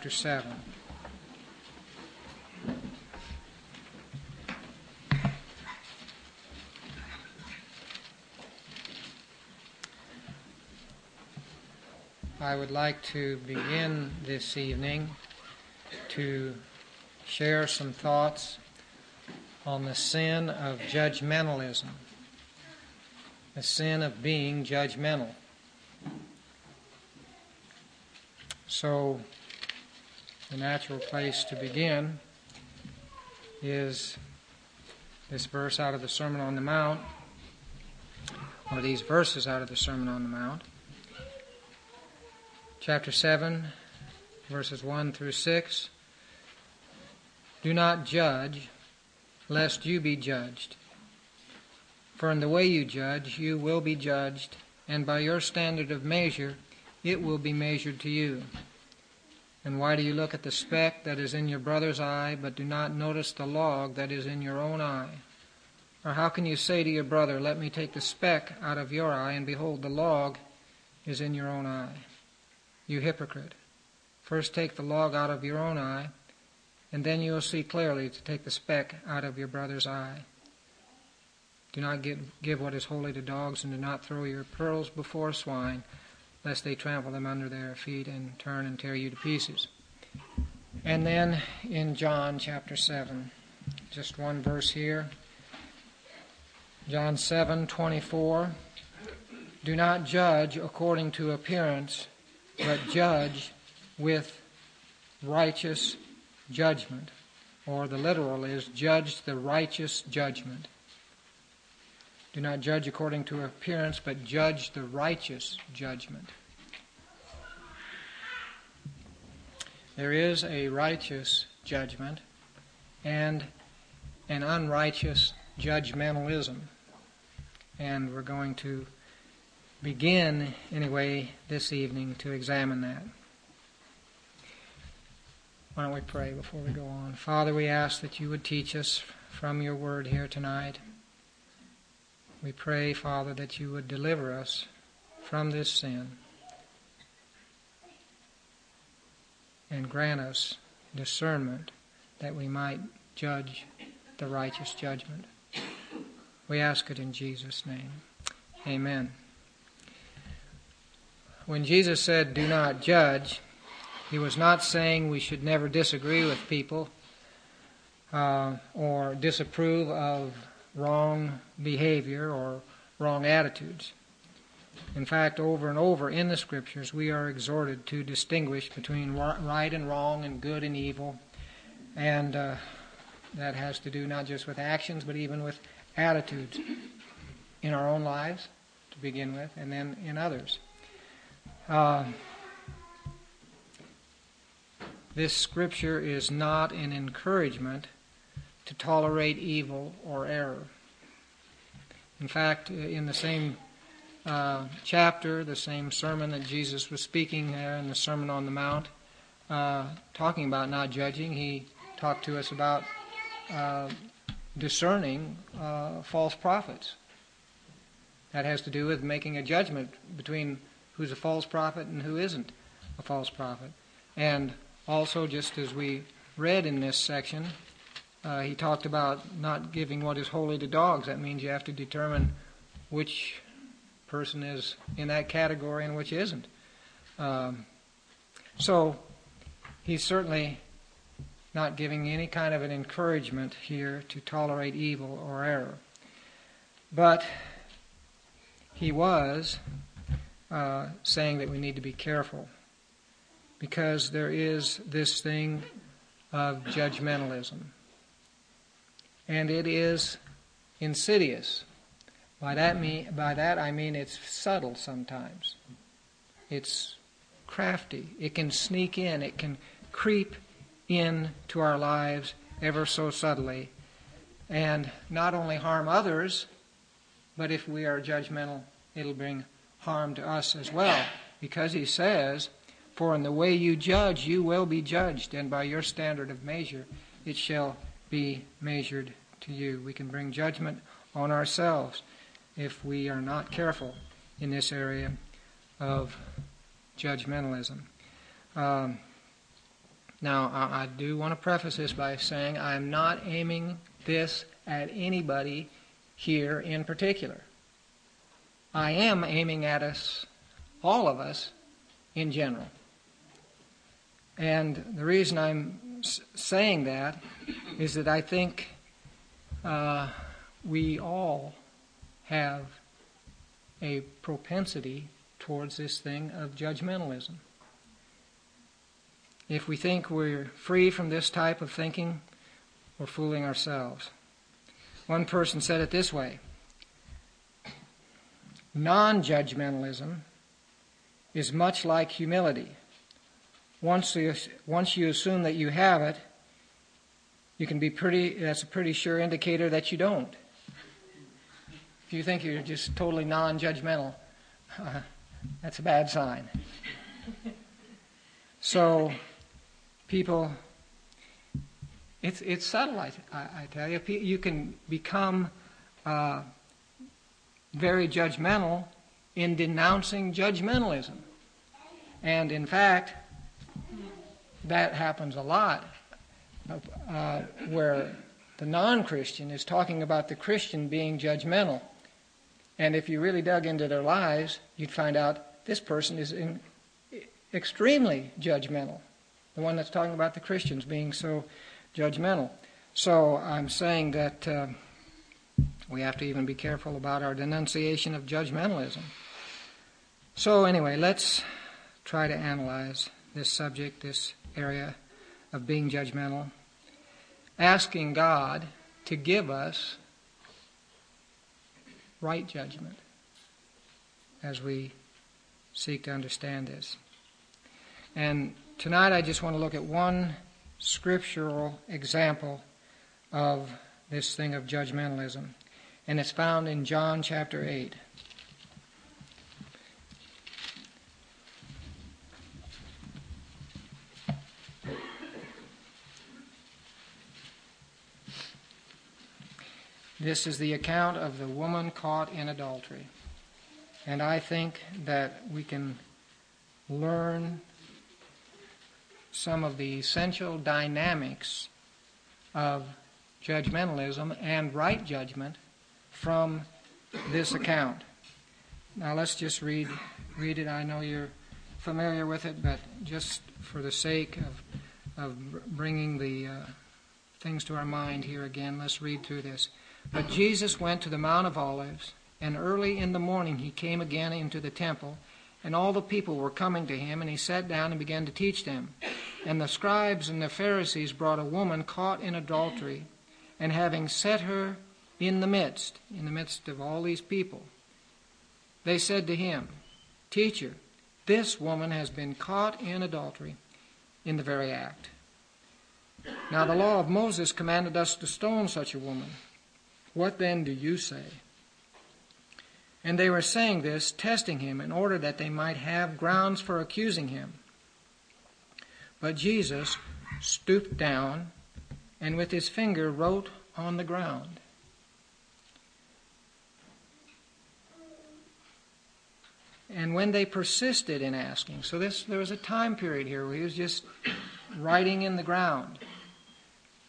chapter 7. I would like to begin this evening to share some thoughts on the sin of judgmentalism, the sin of being judgmental. So, the natural place to begin is this verse out of the Sermon on the Mount, or these verses out of the Sermon on the Mount. Chapter 7, verses 1 through 6. Do not judge, lest you be judged. For in the way you judge, you will be judged, and by your standard of measure, it will be measured to you. And why do you look at the speck that is in your brother's eye, but do not notice the log that is in your own eye? Or how can you say to your brother, Let me take the speck out of your eye, and behold, the log is in your own eye? You hypocrite. First take the log out of your own eye, and then you will see clearly to take the speck out of your brother's eye. Do not give, give what is holy to dogs, and do not throw your pearls before swine lest they trample them under their feet and turn and tear you to pieces. And then in John chapter 7, just one verse here. John 7:24 Do not judge according to appearance, but judge with righteous judgment. Or the literal is judge the righteous judgment. Do not judge according to appearance, but judge the righteous judgment. There is a righteous judgment and an unrighteous judgmentalism. And we're going to begin, anyway, this evening to examine that. Why don't we pray before we go on? Father, we ask that you would teach us from your word here tonight. We pray, Father, that you would deliver us from this sin and grant us discernment that we might judge the righteous judgment. We ask it in Jesus' name. Amen. When Jesus said, Do not judge, he was not saying we should never disagree with people uh, or disapprove of wrong behavior or wrong attitudes. In fact, over and over in the Scriptures, we are exhorted to distinguish between right and wrong and good and evil. And uh, that has to do not just with actions, but even with attitudes in our own lives, to begin with, and then in others. Uh, this Scripture is not an encouragement to tolerate evil or error. In fact, in the same uh, chapter, the same sermon that Jesus was speaking there in the Sermon on the Mount, uh, talking about not judging, he talked to us about uh, discerning uh, false prophets. That has to do with making a judgment between who's a false prophet and who isn't a false prophet. And also, just as we read in this section, uh, he talked about not giving what is holy to dogs. That means you have to determine which person is in that category and which isn't. Um, so he's certainly not giving any kind of an encouragement here to tolerate evil or error. But he was uh, saying that we need to be careful because there is this thing of judgmentalism. And it is insidious. By that, mean, by that I mean it's subtle sometimes. It's crafty. It can sneak in. It can creep in to our lives ever so subtly and not only harm others, but if we are judgmental, it'll bring harm to us as well. Because he says, For in the way you judge, you will be judged, and by your standard of measure, it shall be measured to you. We can bring judgment on ourselves if we are not careful in this area of judgmentalism. Um, Now, I, I do want to preface this by saying I'm not aiming this at anybody here in particular. I am aiming at us, all of us, in general. And the reason I'm saying that is that I think uh, we all have a propensity towards this thing of judgmentalism. If we think we're free from this type of thinking, we're fooling ourselves. One person said it this way Non judgmentalism is much like humility. Once you, once you assume that you have it, you can be pretty, that's a pretty sure indicator that you don't. If you think you're just totally non judgmental, uh, that's a bad sign. So, people, it's, it's subtle, I, I tell you. You can become uh, very judgmental in denouncing judgmentalism. And in fact, that happens a lot uh, where the non Christian is talking about the Christian being judgmental. And if you really dug into their lives, you'd find out this person is in, extremely judgmental. The one that's talking about the Christians being so judgmental. So I'm saying that uh, we have to even be careful about our denunciation of judgmentalism. So, anyway, let's try to analyze this subject, this area of being judgmental, asking God to give us right judgment as we seek to understand this. And tonight I just want to look at one scriptural example of this thing of judgmentalism. And it's found in John chapter 8. This is the account of the woman caught in adultery. And I think that we can learn some of the essential dynamics of judgmentalism and right judgment from this account. Now let's just read read it. I know you're familiar with it, but just for the sake of of bringing the uh, things to our mind here again, let's read through this. But Jesus went to the Mount of Olives, and early in the morning he came again into the temple, and all the people were coming to him, and he sat down and began to teach them. And the scribes and the Pharisees brought a woman caught in adultery, and having set her in the midst, in the midst of all these people, they said to him, Teacher, this woman has been caught in adultery in the very act. Now the law of Moses commanded us to stone such a woman. What then do you say? And they were saying this, testing him, in order that they might have grounds for accusing him. But Jesus stooped down and with his finger wrote on the ground. And when they persisted in asking, so this there was a time period here where he was just writing in the ground.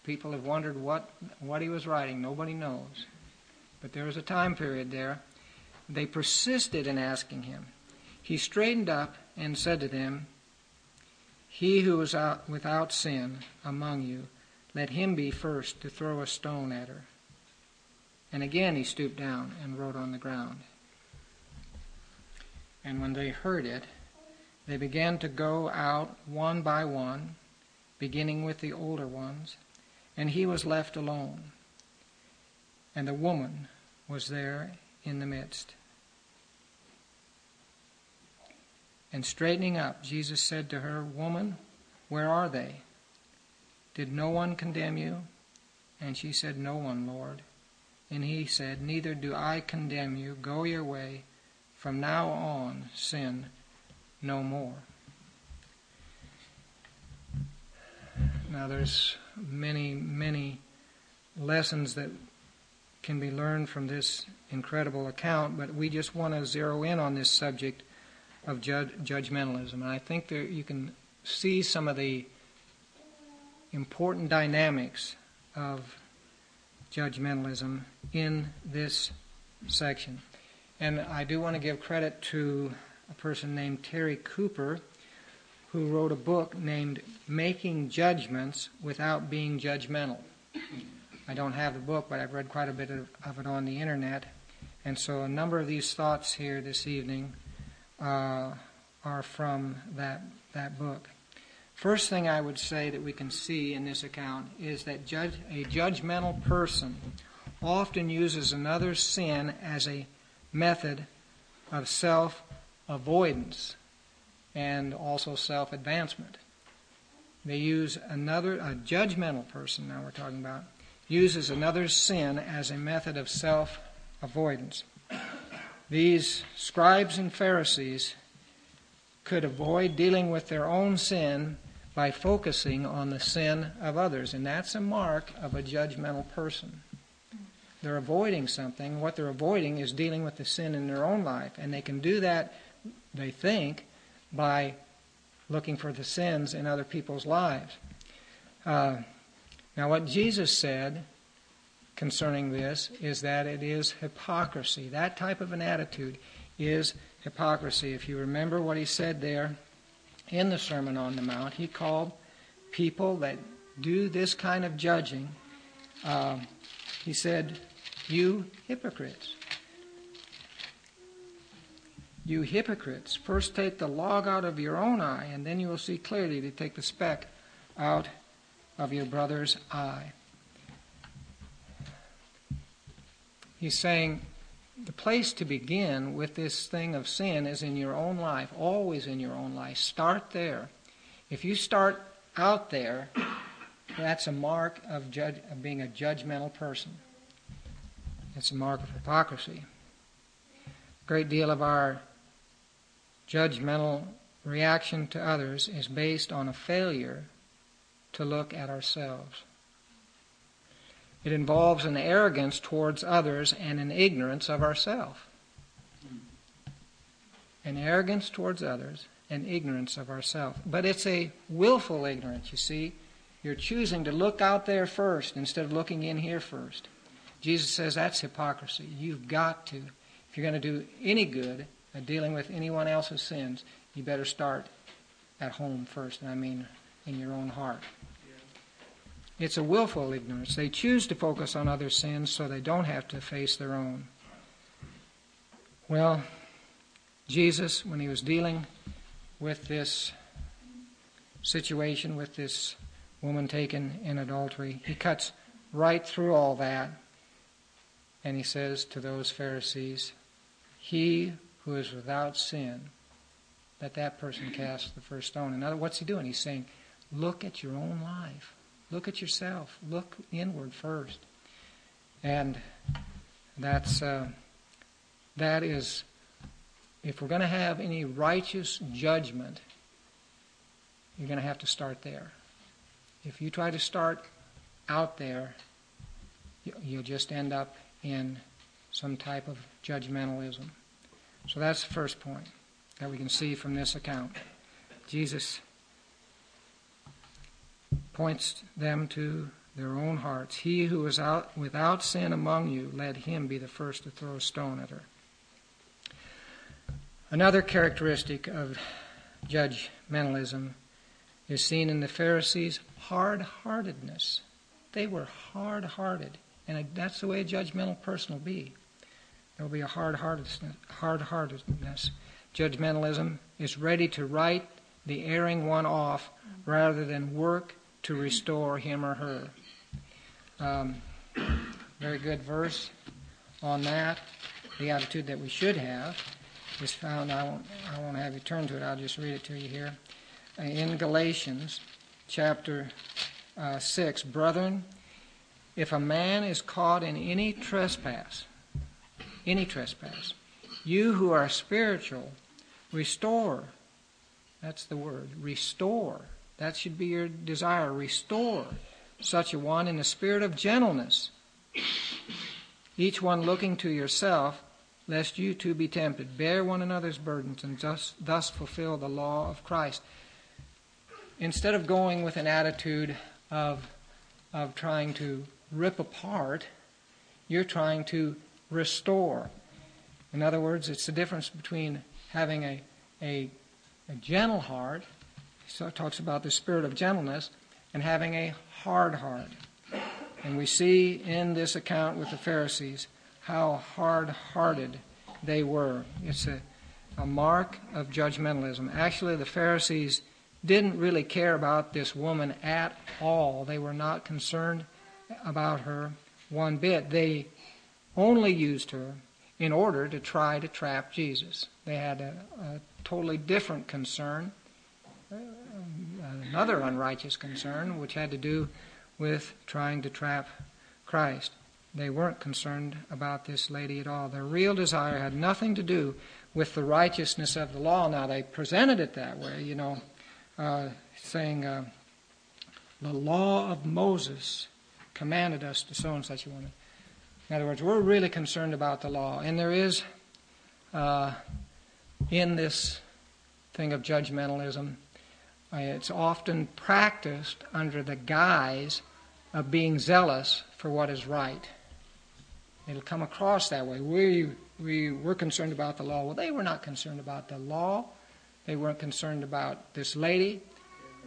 People have wondered what, what he was writing. Nobody knows. But there was a time period there. They persisted in asking him. He straightened up and said to them, He who is without sin among you, let him be first to throw a stone at her. And again he stooped down and wrote on the ground. And when they heard it, they began to go out one by one, beginning with the older ones and he was left alone. And the woman was there in the midst. And straightening up, Jesus said to her, Woman, where are they? Did no one condemn you? And she said, No one, Lord. And he said, Neither do I condemn you. Go your way. From now on, sin no more. Now, there's many, many lessons that can be learned from this incredible account, but we just want to zero in on this subject of judge, judgmentalism. And I think there, you can see some of the important dynamics of judgmentalism in this section. And I do want to give credit to a person named Terry Cooper who wrote a book named Making Judgments Without Being Judgmental. I don't have the book, but I've read quite a bit of, of it on the internet. And so a number of these thoughts here this evening uh, are from that, that book. First thing I would say that we can see in this account is that judge, a judgmental person often uses another's sin as a method of self avoidance and also self advancement. They use another, a judgmental person, now we're talking about, uses another's sin as a method of self avoidance. These scribes and Pharisees could avoid dealing with their own sin by focusing on the sin of others, and that's a mark of a judgmental person. They're avoiding something. What they're avoiding is dealing with the sin in their own life, and they can do that, they think, by looking for the sins in other people's lives. Uh, now, what Jesus said concerning this is that it is hypocrisy. That type of an attitude is hypocrisy. If you remember what he said there in the Sermon on the Mount, he called people that do this kind of judging, uh, he said, You hypocrites. You hypocrites, first take the log out of your own eye, and then you will see clearly to take the speck out of your brother's eye. He's saying the place to begin with this thing of sin is in your own life, always in your own life. Start there. If you start out there, that's a mark of, judge, of being a judgmental person. It's a mark of hypocrisy. A great deal of our judgmental reaction to others is based on a failure to look at ourselves. It involves an arrogance towards others and an ignorance of ourselves. An arrogance towards others and ignorance of ourselves. But it's a willful ignorance, you see. You're choosing to look out there first instead of looking in here first. Jesus says that's hypocrisy. You've got to, if you're going to do any good, dealing with anyone else's sins, you better start at home first, and I mean in your own heart. It's a willful ignorance. They choose to focus on other sins so they don't have to face their own. Well, Jesus, when he was dealing with this situation, with this woman taken in adultery, he cuts right through all that and he says to those Pharisees, He who is without sin, let that person cast the first stone. Other, what's he doing? He's saying, look at your own life. Look at yourself. Look inward first. And that's uh, that is, if we're going to have any righteous judgment, you're going to have to start there. If you try to start out there, you'll just end up in some type of judgmentalism. So that's the first point that we can see from this account. Jesus points them to their own hearts. He who is out without sin among you, let him be the first to throw a stone at her. Another characteristic of judgmentalism is seen in the Pharisees' hard heartedness. They were hard hearted, and that's the way a judgmental person will be. There will be a hard heartedness. Judgmentalism is ready to write the erring one off rather than work to restore him or her. Um, very good verse on that. The attitude that we should have is found, I won't, I won't have you turn to it, I'll just read it to you here. In Galatians chapter uh, 6, Brethren, if a man is caught in any trespass, any trespass. You who are spiritual, restore. That's the word. Restore. That should be your desire. Restore such a one in a spirit of gentleness. Each one looking to yourself, lest you too be tempted. Bear one another's burdens and thus, thus fulfill the law of Christ. Instead of going with an attitude of, of trying to rip apart, you're trying to restore. In other words, it's the difference between having a, a, a gentle heart, so it talks about the spirit of gentleness, and having a hard heart. And we see in this account with the Pharisees how hard hearted they were. It's a, a mark of judgmentalism. Actually, the Pharisees didn't really care about this woman at all. They were not concerned about her one bit. They only used her in order to try to trap Jesus. They had a, a totally different concern, uh, another unrighteous concern, which had to do with trying to trap Christ. They weren't concerned about this lady at all. Their real desire had nothing to do with the righteousness of the law. Now, they presented it that way, you know, uh, saying, uh, the law of Moses commanded us to so and such a woman. In other words, we're really concerned about the law. And there is, uh, in this thing of judgmentalism, uh, it's often practiced under the guise of being zealous for what is right. It'll come across that way. We, we were concerned about the law. Well, they were not concerned about the law. They weren't concerned about this lady.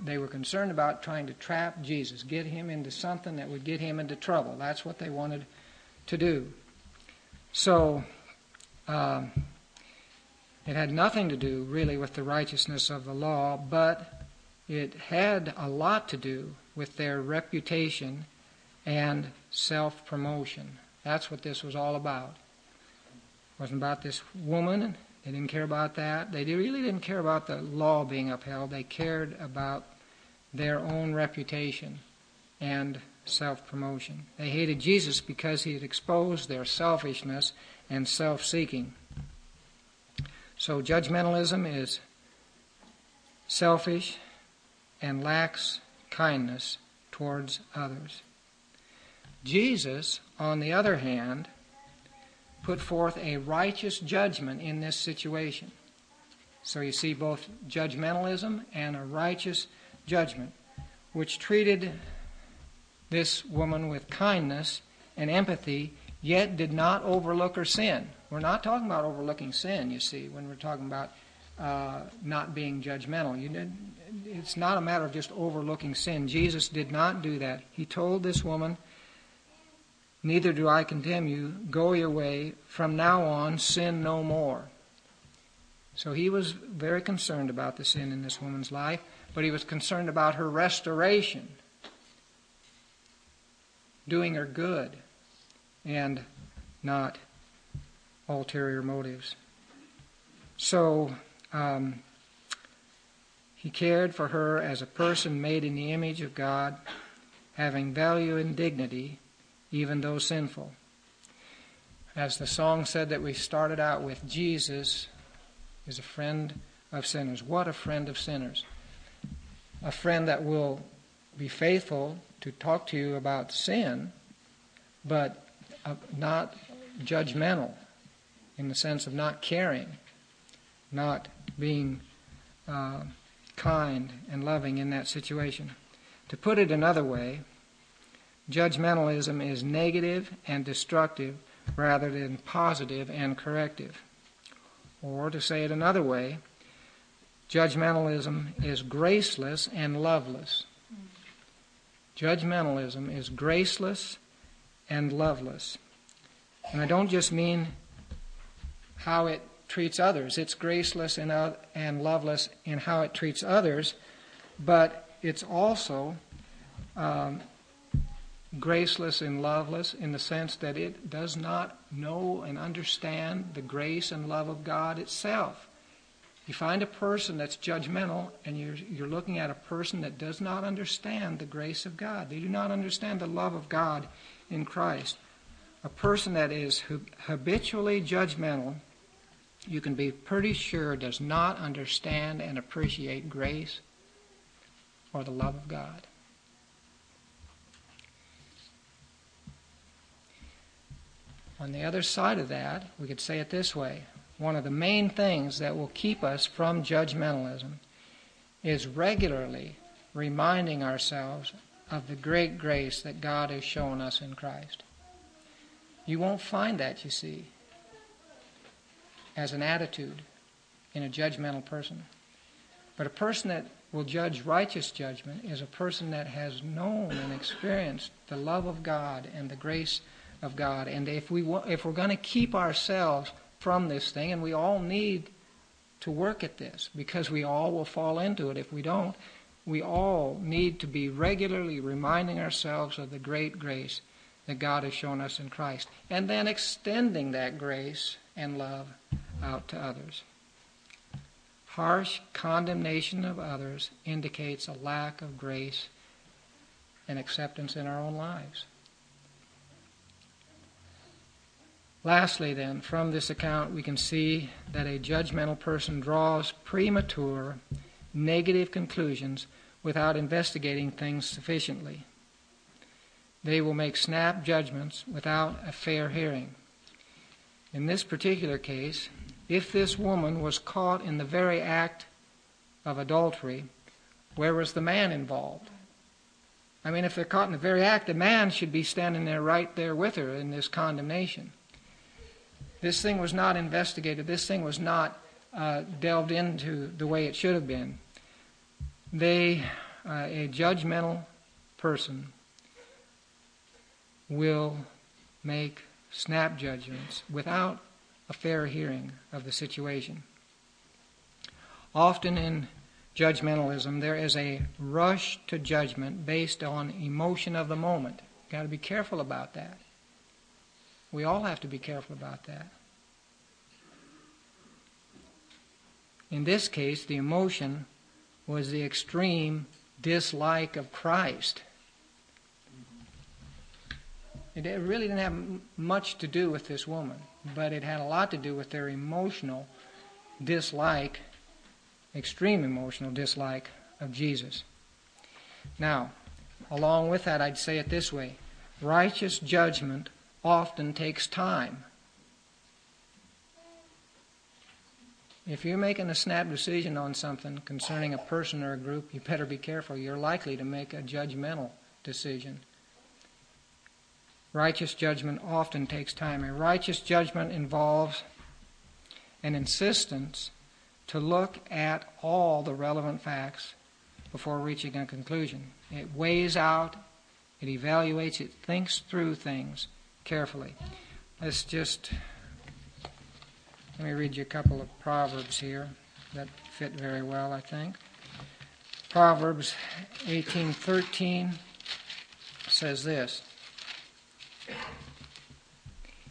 They were concerned about trying to trap Jesus, get him into something that would get him into trouble. That's what they wanted to do. So, um, it had nothing to do really with the righteousness of the law, but it had a lot to do with their reputation and self promotion. That's what this was all about. It wasn't about this woman. They didn't care about that. They really didn't care about the law being upheld. They cared about their own reputation and self promotion. They hated Jesus because he had exposed their selfishness and self seeking. So judgmentalism is selfish and lacks kindness towards others. Jesus, on the other hand, put forth a righteous judgment in this situation. So you see both judgmentalism and a righteous judgment, which treated this woman with kindness and empathy, yet did not overlook her sin. We're not talking about overlooking sin, you see, when we're talking about uh, not being judgmental. Did, it's not a matter of just overlooking sin. Jesus did not do that. He told this woman, Neither do I condemn you. Go your way. From now on, sin no more. So he was very concerned about the sin in this woman's life, but he was concerned about her restoration, doing her good, and not ulterior motives. So um, he cared for her as a person made in the image of God, having value and dignity even though sinful. As the song said that we started out with, Jesus is a friend of sinners. What a friend of sinners! A friend that will be faithful to talk to you about sin, but uh, not judgmental in the sense of not caring, not being uh, kind and loving in that situation. To put it another way, Judgmentalism is negative and destructive rather than positive and corrective. Or to say it another way, judgmentalism is graceless and loveless. Judgmentalism is graceless and loveless. And I don't just mean how it treats others, it's graceless and, uh, and loveless in how it treats others, but it's also um, graceless and loveless in the sense that it does not know and understand the grace and love of God itself. You find a person that's judgmental, and you're, you're looking at a person that does not understand the grace of God. They do not understand the love of God in Christ. A person that is habitually judgmental, you can be pretty sure does not understand and appreciate grace or the love of God. On the other side of that, we could say it this way one of the main things that will keep us from judgmentalism is regularly reminding ourselves of the great grace that God has shown us in Christ. You won't find that, you see, as an attitude in a judgmental person. But a person that will judge righteous judgment is a person that has known and experienced the love of God and the grace of God. And if, we, if we're going to keep ourselves from this thing, and we all need to work at this because we all will fall into it if we don't, we all need to be regularly reminding ourselves of the great grace that God has shown us in Christ, and then extending that grace and love out to others. Harsh condemnation of others indicates a lack of grace and acceptance in our own lives. Lastly, then, from this account, we can see that a judgmental person draws premature, negative conclusions without investigating things sufficiently. They will make snap judgments without a fair hearing. In this particular case, if this woman was caught in the very act of adultery, where was the man involved? I mean, if they're caught in the very act, the man should be standing there right there with her in this condemnation. This thing was not investigated. This thing was not uh, delved into the way it should have been. They, uh, a judgmental person, will make snap judgments without a fair hearing of the situation. Often in judgmentalism, there is a rush to judgment based on emotion of the moment. You've got to be careful about that. We all have to be careful about that. In this case, the emotion was the extreme dislike of Christ. It really didn't have much to do with this woman, but it had a lot to do with their emotional dislike, extreme emotional dislike of Jesus. Now, along with that, I'd say it this way righteous judgment often takes time. If you're making a snap decision on something concerning a person or a group, you better be careful. You're likely to make a judgmental decision. Righteous judgment often takes time. A righteous judgment involves an insistence to look at all the relevant facts before reaching a conclusion. It weighs out, it evaluates, it thinks through things carefully. Let's just let me read you a couple of proverbs here that fit very well, I think. Proverbs 18:13 says this: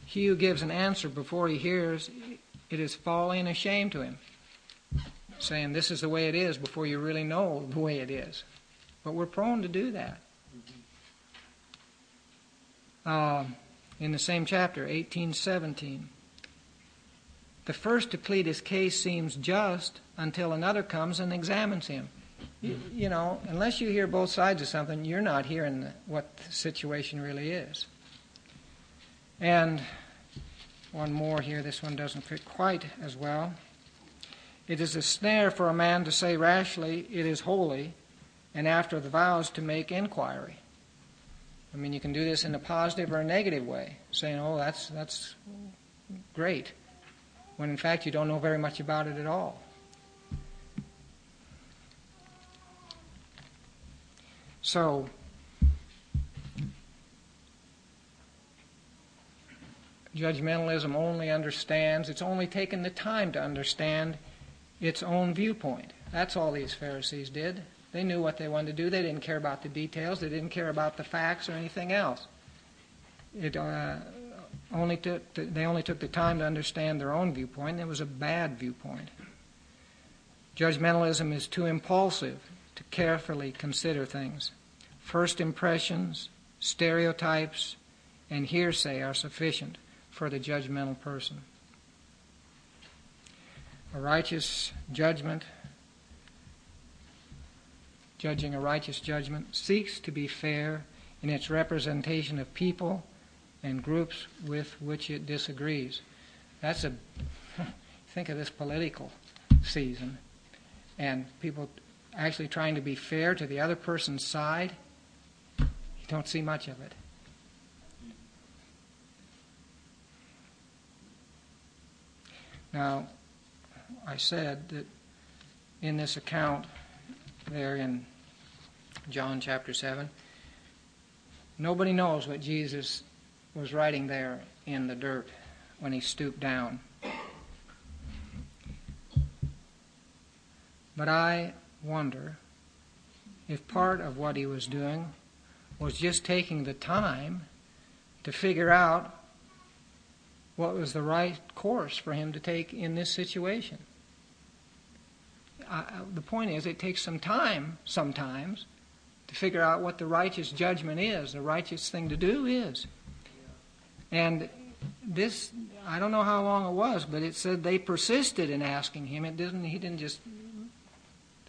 He who gives an answer before he hears, it is folly and a shame to him. Saying this is the way it is before you really know the way it is. But we're prone to do that. Uh, in the same chapter, 1817. The first to plead his case seems just until another comes and examines him. You, you know, unless you hear both sides of something, you're not hearing what the situation really is. And one more here, this one doesn't fit quite as well. It is a snare for a man to say rashly, It is holy, and after the vows to make inquiry. I mean, you can do this in a positive or a negative way, saying, Oh, that's, that's great when in fact you don't know very much about it at all. So, judgmentalism only understands, it's only taken the time to understand its own viewpoint. That's all these Pharisees did. They knew what they wanted to do. They didn't care about the details. They didn't care about the facts or anything else. It, uh, only took, they only took the time to understand their own viewpoint, and it was a bad viewpoint. Judgmentalism is too impulsive to carefully consider things. First impressions, stereotypes, and hearsay are sufficient for the judgmental person. A righteous judgment, judging a righteous judgment, seeks to be fair in its representation of people and groups with which it disagrees. That's a think of this political season and people actually trying to be fair to the other person's side. You don't see much of it. Now, I said that in this account there in John chapter 7, nobody knows what Jesus was writing there in the dirt when he stooped down. But I wonder if part of what he was doing was just taking the time to figure out what was the right course for him to take in this situation. I, the point is, it takes some time sometimes to figure out what the righteous judgment is, the righteous thing to do is. And this, I don't know how long it was, but it said they persisted in asking him. It didn't. He didn't just.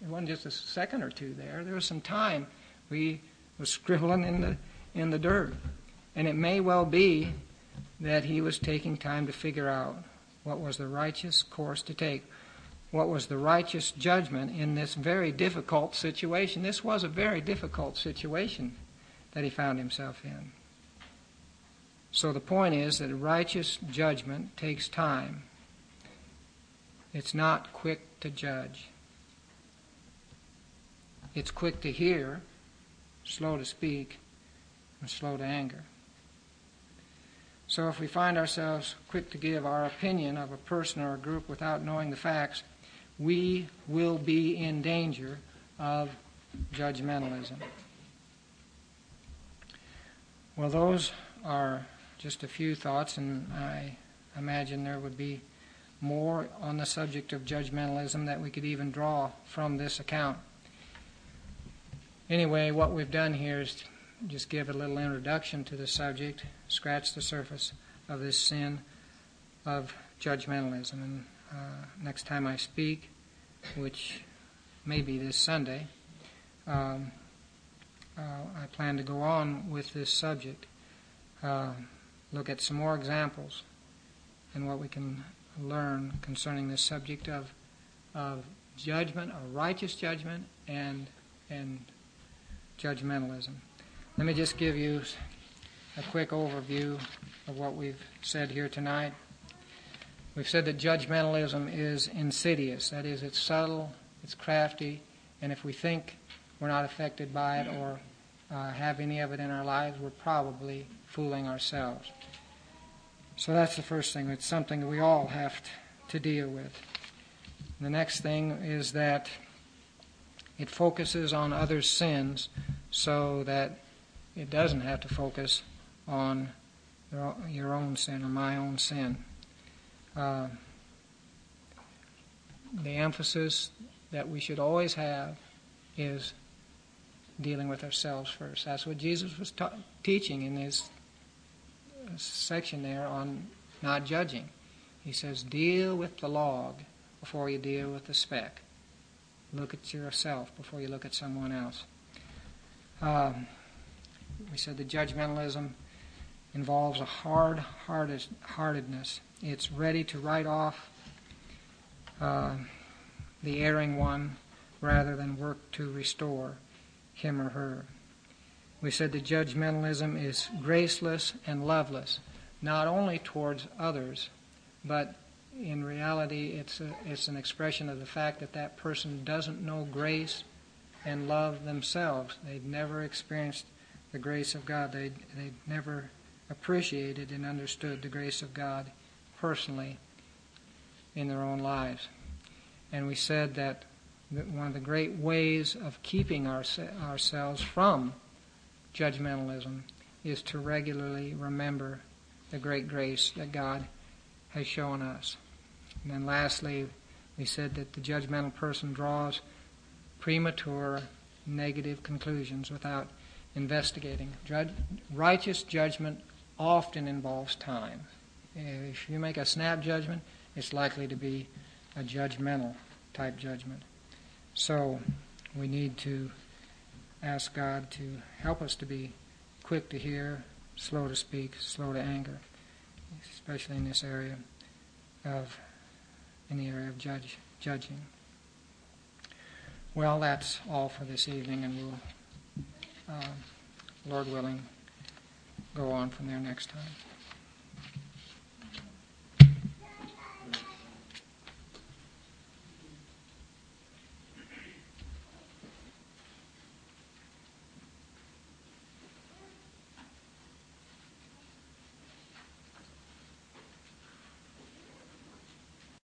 It wasn't just a second or two there. There was some time. We was scribbling in the in the dirt, and it may well be that he was taking time to figure out what was the righteous course to take, what was the righteous judgment in this very difficult situation. This was a very difficult situation that he found himself in. So the point is that righteous judgment takes time. It's not quick to judge. It's quick to hear, slow to speak, and slow to anger. So if we find ourselves quick to give our opinion of a person or a group without knowing the facts, we will be in danger of judgmentalism. Well, those are just a few thoughts, and I imagine there would be more on the subject of judgmentalism that we could even draw from this account. Anyway, what we've done here is just give a little introduction to the subject, scratch the surface of this sin of judgmentalism. And uh, next time I speak, which may be this Sunday, um, uh, I plan to go on with this subject, uh, look at some more examples and what we can learn concerning this subject of, of judgment, or righteous judgment, and and judgmentalism. Let me just give you a quick overview of what we've said here tonight. We've said that judgmentalism is insidious, that is, it's subtle, it's crafty, and if we think we're not affected by it or uh, have any of it in our lives, we're probably fooling ourselves. So that's the first thing. It's something we all have to deal with. The next thing is that it focuses on others' sins so that it doesn't have to focus on your own sin or my own sin. Uh, the emphasis that we should always have is dealing with ourselves first. That's what Jesus was ta- teaching in his section there on not judging. He says, deal with the log before you deal with the speck. Look at yourself before you look at someone else. Um, we said the judgmentalism involves a hard heartedness. It's ready to write off uh, the erring one rather than work to restore him or her. We said that judgmentalism is graceless and loveless, not only towards others, but in reality, it's, a, it's an expression of the fact that that person doesn't know grace and love themselves. They've never experienced the grace of God. They they never appreciated and understood the grace of God personally in their own lives. And we said that one of the great ways of keeping our, ourselves from judgmentalism is to regularly remember the great grace that God has shown us. And then lastly, we said that the judgmental person draws premature negative conclusions without investigating. Righteous judgment often involves time. If you make a snap judgment, it's likely to be a judgmental type judgment. So we need to ask God to help us to be quick to hear, slow to speak, slow to anger, especially in this area of in the area of judge, judging. Well, that's all for this evening, and we'll uh, Lord willing, go on from there next time.